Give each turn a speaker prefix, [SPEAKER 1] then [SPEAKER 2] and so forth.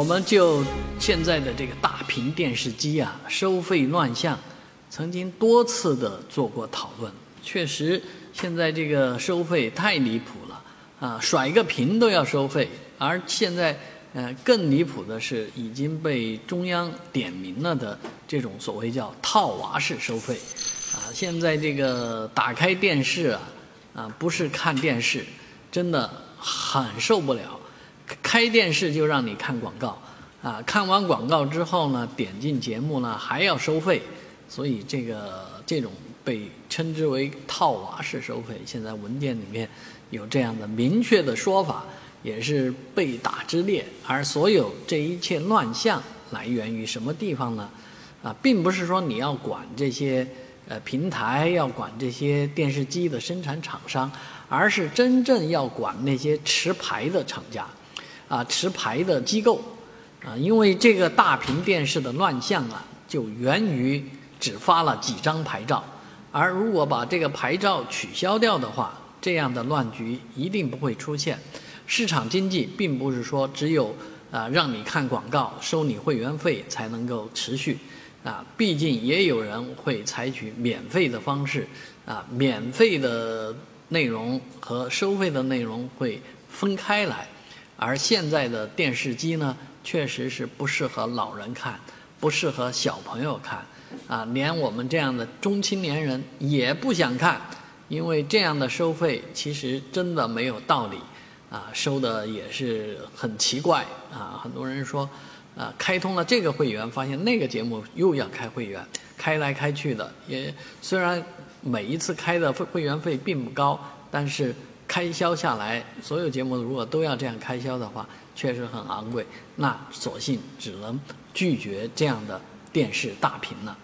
[SPEAKER 1] 我们就现在的这个大屏电视机啊，收费乱象，曾经多次的做过讨论。确实，现在这个收费太离谱了啊，甩个屏都要收费。而现在，呃，更离谱的是，已经被中央点名了的这种所谓叫套娃式收费啊。现在这个打开电视啊，啊，不是看电视，真的很受不了。开电视就让你看广告，啊，看完广告之后呢，点进节目呢还要收费，所以这个这种被称之为套娃式收费，现在文件里面有这样的明确的说法，也是被打之列。而所有这一切乱象来源于什么地方呢？啊，并不是说你要管这些呃平台，要管这些电视机的生产厂商，而是真正要管那些持牌的厂家。啊，持牌的机构，啊，因为这个大屏电视的乱象啊，就源于只发了几张牌照，而如果把这个牌照取消掉的话，这样的乱局一定不会出现。市场经济并不是说只有啊让你看广告、收你会员费才能够持续，啊，毕竟也有人会采取免费的方式，啊，免费的内容和收费的内容会分开来。而现在的电视机呢，确实是不适合老人看，不适合小朋友看，啊，连我们这样的中青年人也不想看，因为这样的收费其实真的没有道理，啊，收的也是很奇怪，啊，很多人说，啊，开通了这个会员，发现那个节目又要开会员，开来开去的，也虽然每一次开的会会员费并不高，但是。开销下来，所有节目如果都要这样开销的话，确实很昂贵。那索性只能拒绝这样的电视大屏了。